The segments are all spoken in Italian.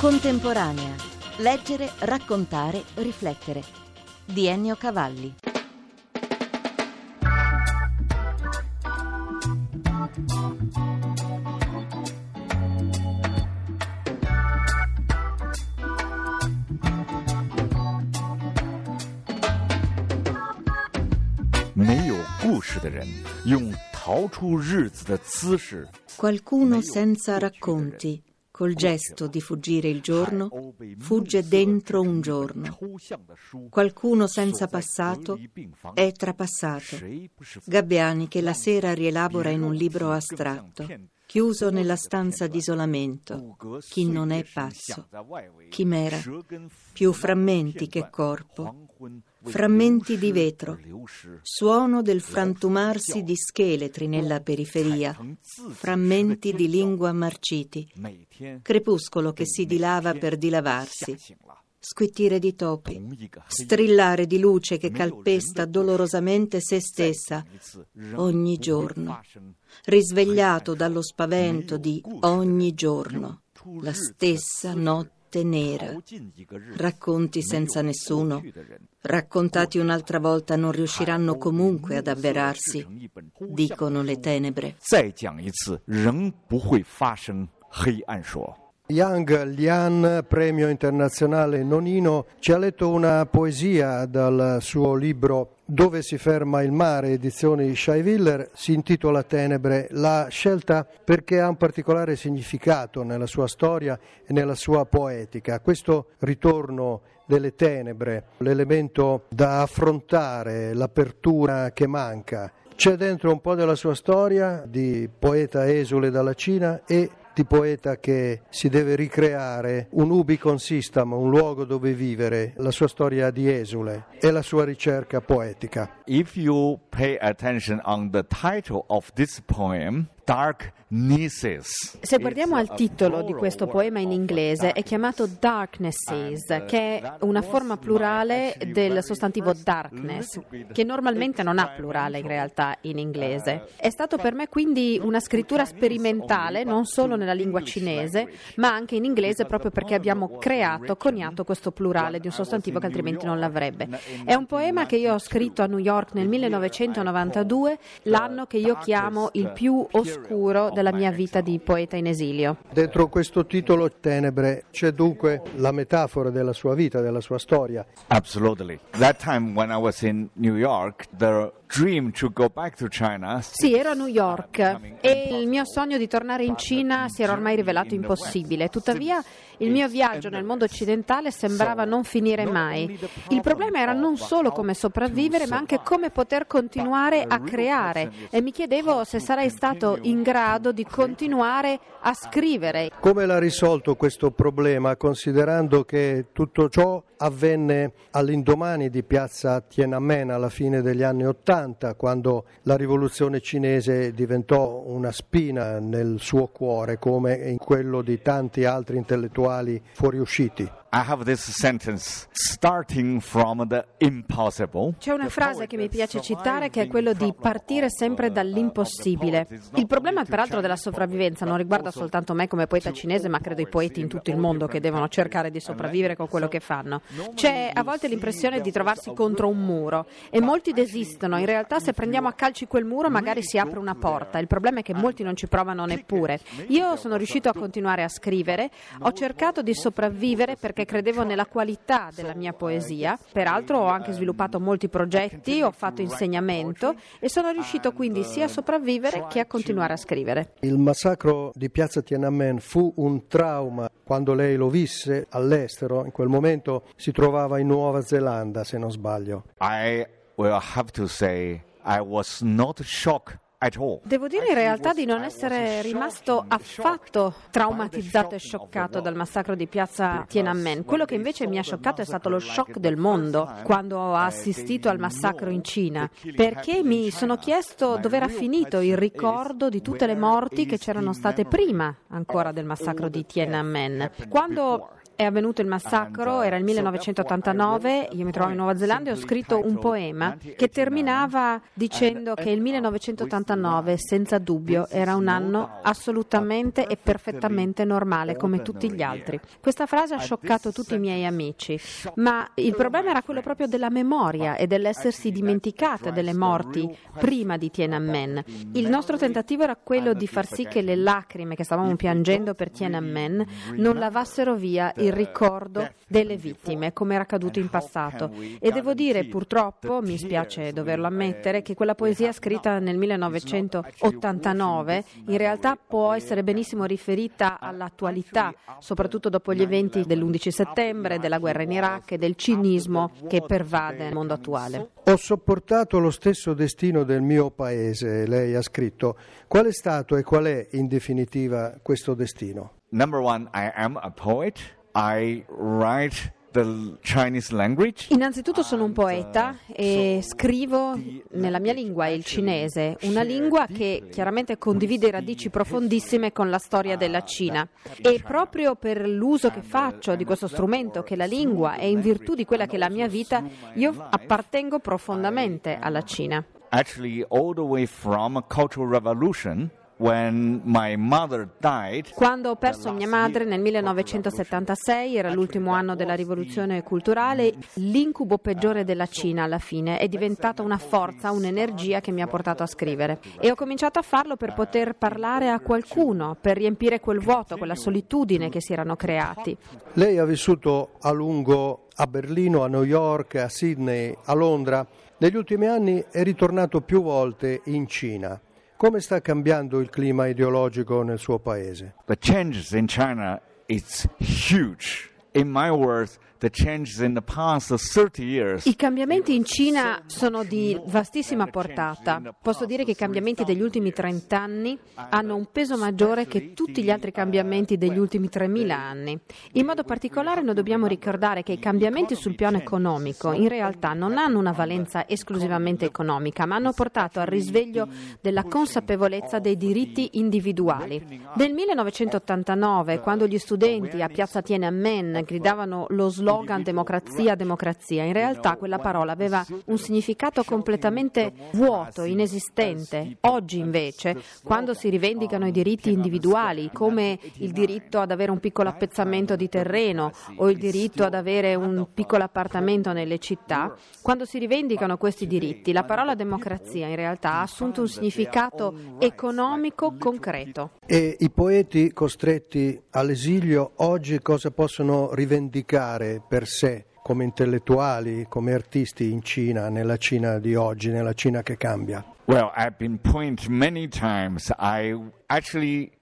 Contemporanea. Leggere, raccontare, riflettere. Di Ennio Cavalli. Qualcuno senza racconti col gesto di fuggire il giorno, fugge dentro un giorno. Qualcuno senza passato è trapassato. Gabbiani che la sera rielabora in un libro astratto chiuso nella stanza d'isolamento, chi non è pazzo, chimera, più frammenti che corpo, frammenti di vetro, suono del frantumarsi di scheletri nella periferia, frammenti di lingua marciti, crepuscolo che si dilava per dilavarsi, squittire di topi, strillare di luce che calpesta dolorosamente se stessa ogni giorno, risvegliato dallo spavento di ogni giorno, la stessa notte nera. Racconti senza nessuno, raccontati un'altra volta non riusciranno comunque ad avverarsi, dicono le tenebre. 再讲一次，仍不会发生黑暗说。 Yang Lian, premio internazionale Nonino, ci ha letto una poesia dal suo libro Dove si ferma il mare, edizioni Scheiwiller, si intitola Tenebre. L'ha scelta perché ha un particolare significato nella sua storia e nella sua poetica. Questo ritorno delle tenebre, l'elemento da affrontare, l'apertura che manca. C'è dentro un po' della sua storia di poeta esule dalla Cina e poeta che si deve ricreare un ubicon system, un luogo dove vivere, la sua storia di esule e la sua ricerca poetica. If you pay attention on the title of this poem. Se guardiamo al titolo di questo poema in inglese è chiamato Darknesses, che è una forma plurale del sostantivo darkness, che normalmente non ha plurale in realtà in inglese. È stato per me quindi una scrittura sperimentale, non solo nella lingua cinese, ma anche in inglese proprio perché abbiamo creato, coniato questo plurale di un sostantivo che altrimenti non l'avrebbe. È un poema che io ho scritto a New York nel 1992, l'anno che io chiamo il più oscuro della mia vita di poeta in esilio. Dentro questo titolo Tenebre c'è dunque la metafora della sua vita, della sua storia. Absolutely. That time when I was in New York, the dream to go back to China. Sì, ero a New York e il mio sogno di tornare in Cina si era ormai rivelato impossibile. Tuttavia, il mio viaggio nel mondo occidentale sembrava non finire mai. Il problema era non solo come sopravvivere, ma anche come poter continuare a creare. E mi chiedevo se sarei stato in grado di continuare a scrivere. Come l'ha risolto questo problema, considerando che tutto ciò avvenne all'indomani di piazza Tiananmen alla fine degli anni Ottanta, quando la rivoluzione cinese diventò una spina nel suo cuore, come in quello di tanti altri intellettuali fuoriusciti. I have this sentence starting from the impossible. C'è una frase che mi piace citare che è quello di partire sempre dall'impossibile. Il problema peraltro della sopravvivenza non riguarda soltanto me come poeta cinese, ma credo i poeti in tutto il mondo che devono cercare di sopravvivere con quello che fanno. C'è a volte l'impressione di trovarsi contro un muro e molti desistono. In realtà se prendiamo a calci quel muro magari si apre una porta. Il problema è che molti non ci provano neppure. Io sono riuscito a continuare a scrivere, ho cercato di sopravvivere perché perché credevo nella qualità della mia poesia. Peraltro ho anche sviluppato molti progetti, ho fatto insegnamento e sono riuscito quindi sia a sopravvivere che a continuare a scrivere. Il massacro di Piazza Tiananmen fu un trauma quando lei lo visse all'estero, in quel momento si trovava in Nuova Zelanda, se non sbaglio. I will have to say I was not shocked Devo dire in realtà di non essere rimasto affatto traumatizzato e scioccato dal massacro di piazza Tiananmen. Quello che invece mi ha scioccato è stato lo shock del mondo quando ho assistito al massacro in Cina, perché mi sono chiesto dove era finito il ricordo di tutte le morti che c'erano state prima ancora del massacro di Tiananmen. Quando è avvenuto il massacro, era il 1989, io mi trovavo in Nuova Zelanda e ho scritto un poema che terminava dicendo che il 1989 senza dubbio era un anno assolutamente e perfettamente normale come tutti gli altri. Questa frase ha scioccato tutti i miei amici, ma il problema era quello proprio della memoria e dell'essersi dimenticate delle morti prima di Tiananmen. Il nostro tentativo era quello di far sì che le lacrime che stavamo piangendo per Tiananmen non lavassero via il ricordo delle vittime, come era accaduto in passato. E devo dire, purtroppo, mi spiace doverlo ammettere, che quella poesia scritta nel 1989 in realtà può essere benissimo riferita all'attualità, soprattutto dopo gli eventi dell'11 settembre, della guerra in Iraq e del cinismo che pervade il mondo attuale. Ho sopportato lo stesso destino del mio paese, lei ha scritto. Qual è stato e qual è in definitiva questo destino? Number one, I am a poet. I write Innanzitutto sono un poeta e scrivo nella mia lingua, il cinese, una lingua che chiaramente condivide radici profondissime con la storia della Cina. E proprio per l'uso che faccio di questo strumento, che è la lingua, e in virtù di quella che è la mia vita, io appartengo profondamente alla Cina. Actually, all the way from a cultural revolution quando ho perso mia madre nel 1976, era l'ultimo anno della rivoluzione culturale, l'incubo peggiore della Cina alla fine è diventata una forza, un'energia che mi ha portato a scrivere. E ho cominciato a farlo per poter parlare a qualcuno, per riempire quel vuoto, quella solitudine che si erano creati. Lei ha vissuto a lungo a Berlino, a New York, a Sydney, a Londra. Negli ultimi anni è ritornato più volte in Cina. Come sta cambiando il clima ideologico nel suo paese? The changes in China is huge. In my words, i cambiamenti in Cina sono di vastissima portata. Posso dire che i cambiamenti degli ultimi 30 anni hanno un peso maggiore che tutti gli altri cambiamenti degli ultimi 3.000 anni. In modo particolare noi dobbiamo ricordare che i cambiamenti sul piano economico in realtà non hanno una valenza esclusivamente economica, ma hanno portato al risveglio della consapevolezza dei diritti individuali. Nel 1989, quando gli studenti a Piazza Tiananmen gridavano lo slogan slogan democrazia, democrazia. In realtà quella parola aveva un significato completamente vuoto, inesistente. Oggi invece, quando si rivendicano i diritti individuali, come il diritto ad avere un piccolo appezzamento di terreno o il diritto ad avere un piccolo appartamento nelle città, quando si rivendicano questi diritti, la parola democrazia in realtà ha assunto un significato economico concreto. E i poeti costretti all'esilio oggi cosa possono rivendicare per sé come intellettuali, come artisti in Cina, nella Cina di oggi, nella Cina che cambia? Well, I've been pointed many times. I actually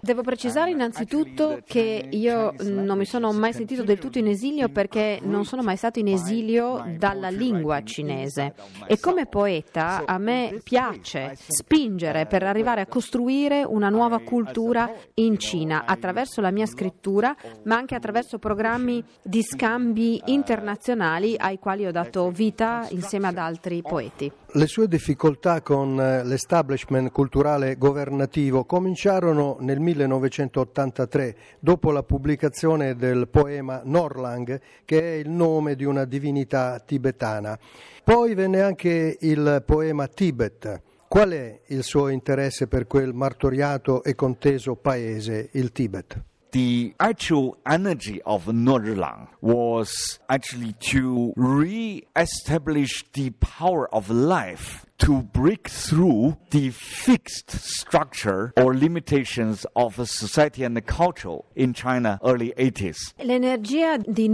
Devo precisare innanzitutto che io non mi sono mai sentito del tutto in esilio perché non sono mai stato in esilio dalla lingua cinese. e come poeta a me piace spingere per arrivare a costruire una nuova cultura in Cina attraverso la mia scrittura ma anche attraverso programmi di scambi internazionali ai quali ho dato vita insieme ad altri poeti. Le sue difficoltà con eh, l'establishment culturale governativo cominciarono nel 1983, dopo la pubblicazione del poema Norlang, che è il nome di una divinità tibetana. Poi venne anche il poema Tibet. Qual è il suo interesse per quel martoriato e conteso paese, il Tibet? The actual energy of Norlang was actually to re-establish the power of life to break through the fixed structure or limitations of society and culture in China early 80s. L'energia di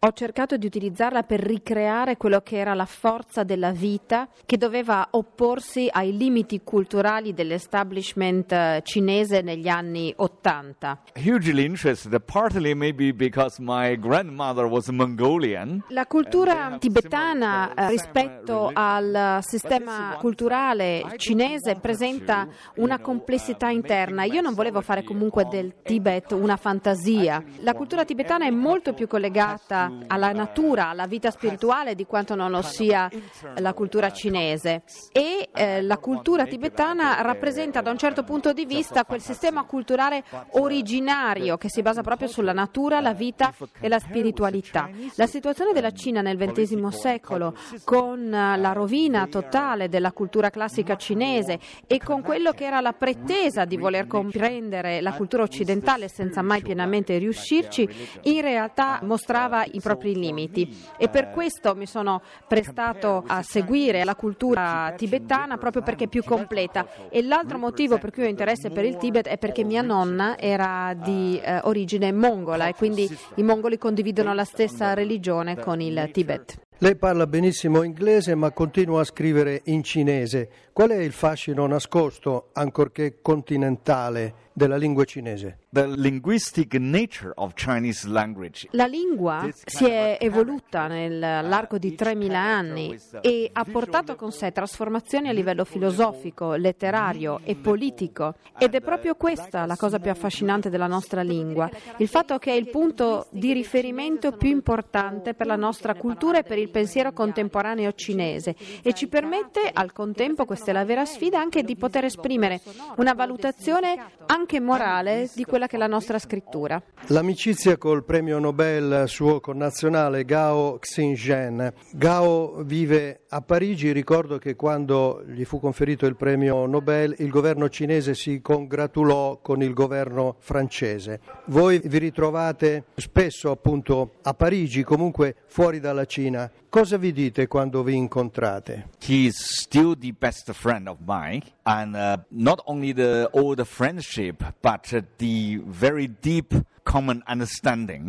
ho cercato di utilizzarla per ricreare quello che era la forza della vita che doveva opporsi ai limiti culturali dell'establishment eh, cinese negli anni 80. Hugely interested, partly maybe because my grandmother was Mongolian. La cultura tibetana eh, rispetto al sistema culturale cinese presenta una complessità interna. Io non volevo fare comunque del Tibet una fantasia. La cultura tibetana è molto più collegata alla natura, alla vita spirituale di quanto non lo sia la cultura cinese e eh, la cultura tibetana rappresenta da un certo punto di vista quel sistema culturale originario che si basa proprio sulla natura, la vita e la spiritualità. La situazione della Cina nel XX secolo con eh, la rovina totale della cultura classica cinese e con quello che era la pretesa di voler comprendere la cultura occidentale senza mai pienamente riuscirci, in realtà mostrava i propri limiti. e per questo mi sono prestato a seguire la cultura tibetana proprio perché è più completa. e l'altro motivo per cui ho interesse per il Tibet è perché mia nonna era di eh, origine mongola e quindi i mongoli condividono la stessa religione con il Tibet. Lei parla benissimo inglese ma continua a scrivere in cinese. Qual è il fascino nascosto, ancorché continentale, della lingua cinese? The linguistic nature of Chinese language. La lingua si è evoluta nell'arco di 3000 anni e ha portato con sé trasformazioni a livello filosofico, letterario e politico. Ed è proprio questa la cosa più affascinante della nostra lingua, il fatto che è il punto di riferimento più importante per la nostra cultura e per il pensiero contemporaneo cinese. e ci permette al contempo, questa è la vera sfida, anche di poter esprimere una valutazione anche morale di quella che è la nostra scrittura. L'amicizia col premio Nobel suo connazionale Gao Xingzhen. Gao vive a Parigi, ricordo che quando gli fu conferito il premio Nobel il governo cinese si congratulò con il governo francese. Voi vi ritrovate spesso appunto a Parigi, comunque fuori dalla Cina. Cosa vi dite quando vi incontrate? He is still the best friend of mine, and uh, not only the old friendship, but uh, the very deep common understanding.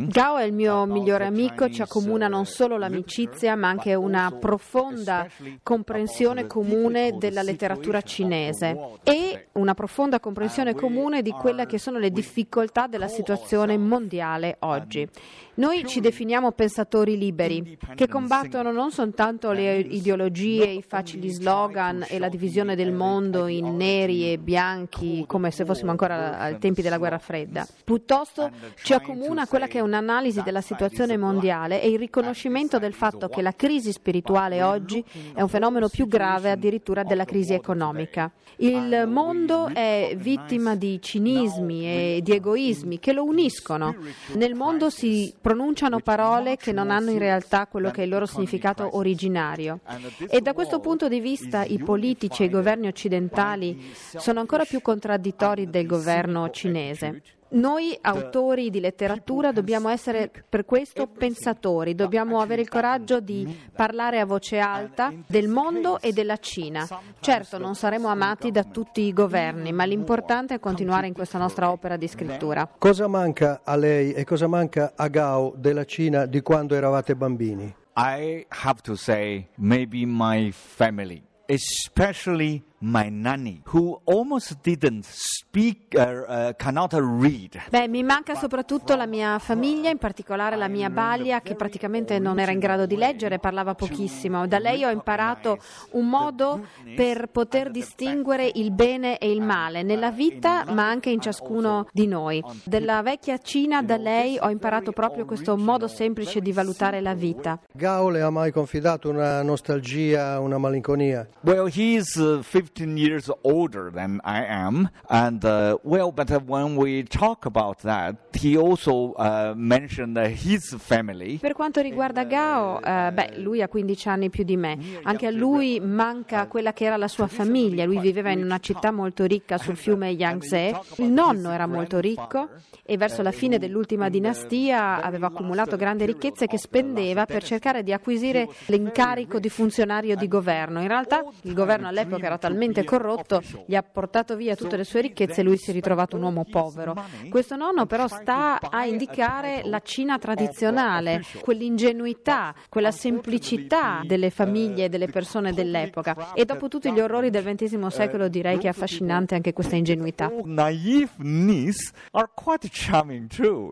Gao è il mio migliore amico, ci accomuna non solo l'amicizia, ma anche una profonda comprensione comune della letteratura cinese e una profonda comprensione comune di quelle che sono le difficoltà della situazione mondiale oggi. Noi ci definiamo pensatori liberi, che combattono non soltanto le ideologie, i facili slogan e la divisione del mondo in neri e bianchi, come se fossimo ancora ai tempi della guerra fredda, piuttosto ci accomuna quella che è un'analisi della situazione mondiale e il riconoscimento del fatto che la crisi spirituale oggi è un fenomeno più grave addirittura della crisi economica. Il mondo è vittima di cinismi e di egoismi che lo uniscono. Nel mondo si pronunciano parole che non hanno in realtà quello che è il loro significato originario. E da questo punto di vista i politici e i governi occidentali sono ancora più contraddittori del governo cinese. Noi autori di letteratura dobbiamo essere per questo pensatori, dobbiamo avere il coraggio di parlare a voce alta del mondo e della Cina. Certo, non saremo amati da tutti i governi, ma l'importante è continuare in questa nostra opera di scrittura. Cosa manca a lei e cosa manca a Gao della Cina di quando eravate bambini? I have to say, maybe my family, especially my nanny, who almost didn't speak, uh, uh, cannot read. Beh, mi manca soprattutto la mia famiglia, in particolare la mia balia, che praticamente non era in grado di leggere, parlava pochissimo. Da lei ho imparato un modo per poter distinguere il bene e il male nella vita, ma anche in ciascuno di noi. Della vecchia Cina, da lei ho imparato proprio questo modo semplice di valutare la vita. Gao le ha mai confidato una nostalgia, una malinconia? Well, he's uh, 15 years older than I am, and uh, well, but uh, when we talk about that, he also uh, mentioned his family. Per quanto riguarda Gao, eh, beh, lui ha 15 anni più di me. Anche a lui manca quella che era la sua famiglia. Lui viveva in una città molto ricca sul fiume Yangtze. Il nonno era molto ricco e verso la fine dell'ultima dinastia aveva accumulato grandi ricchezze che spendeva per cercare di acquisire l'incarico di funzionario di governo. In realtà il governo all'epoca era talmente corrotto, gli ha portato via tutte le sue ricchezze e lui si è ritrovato un uomo povero. Questo nonno però sta a indicare la Cina tradizionale, quell'ingenuità, quella semplicità delle famiglie e delle persone dell'epoca. E dopo tutti gli orrori del XX secolo direi che è affascinante anche questa ingenuità. Naive niece are quite charming too.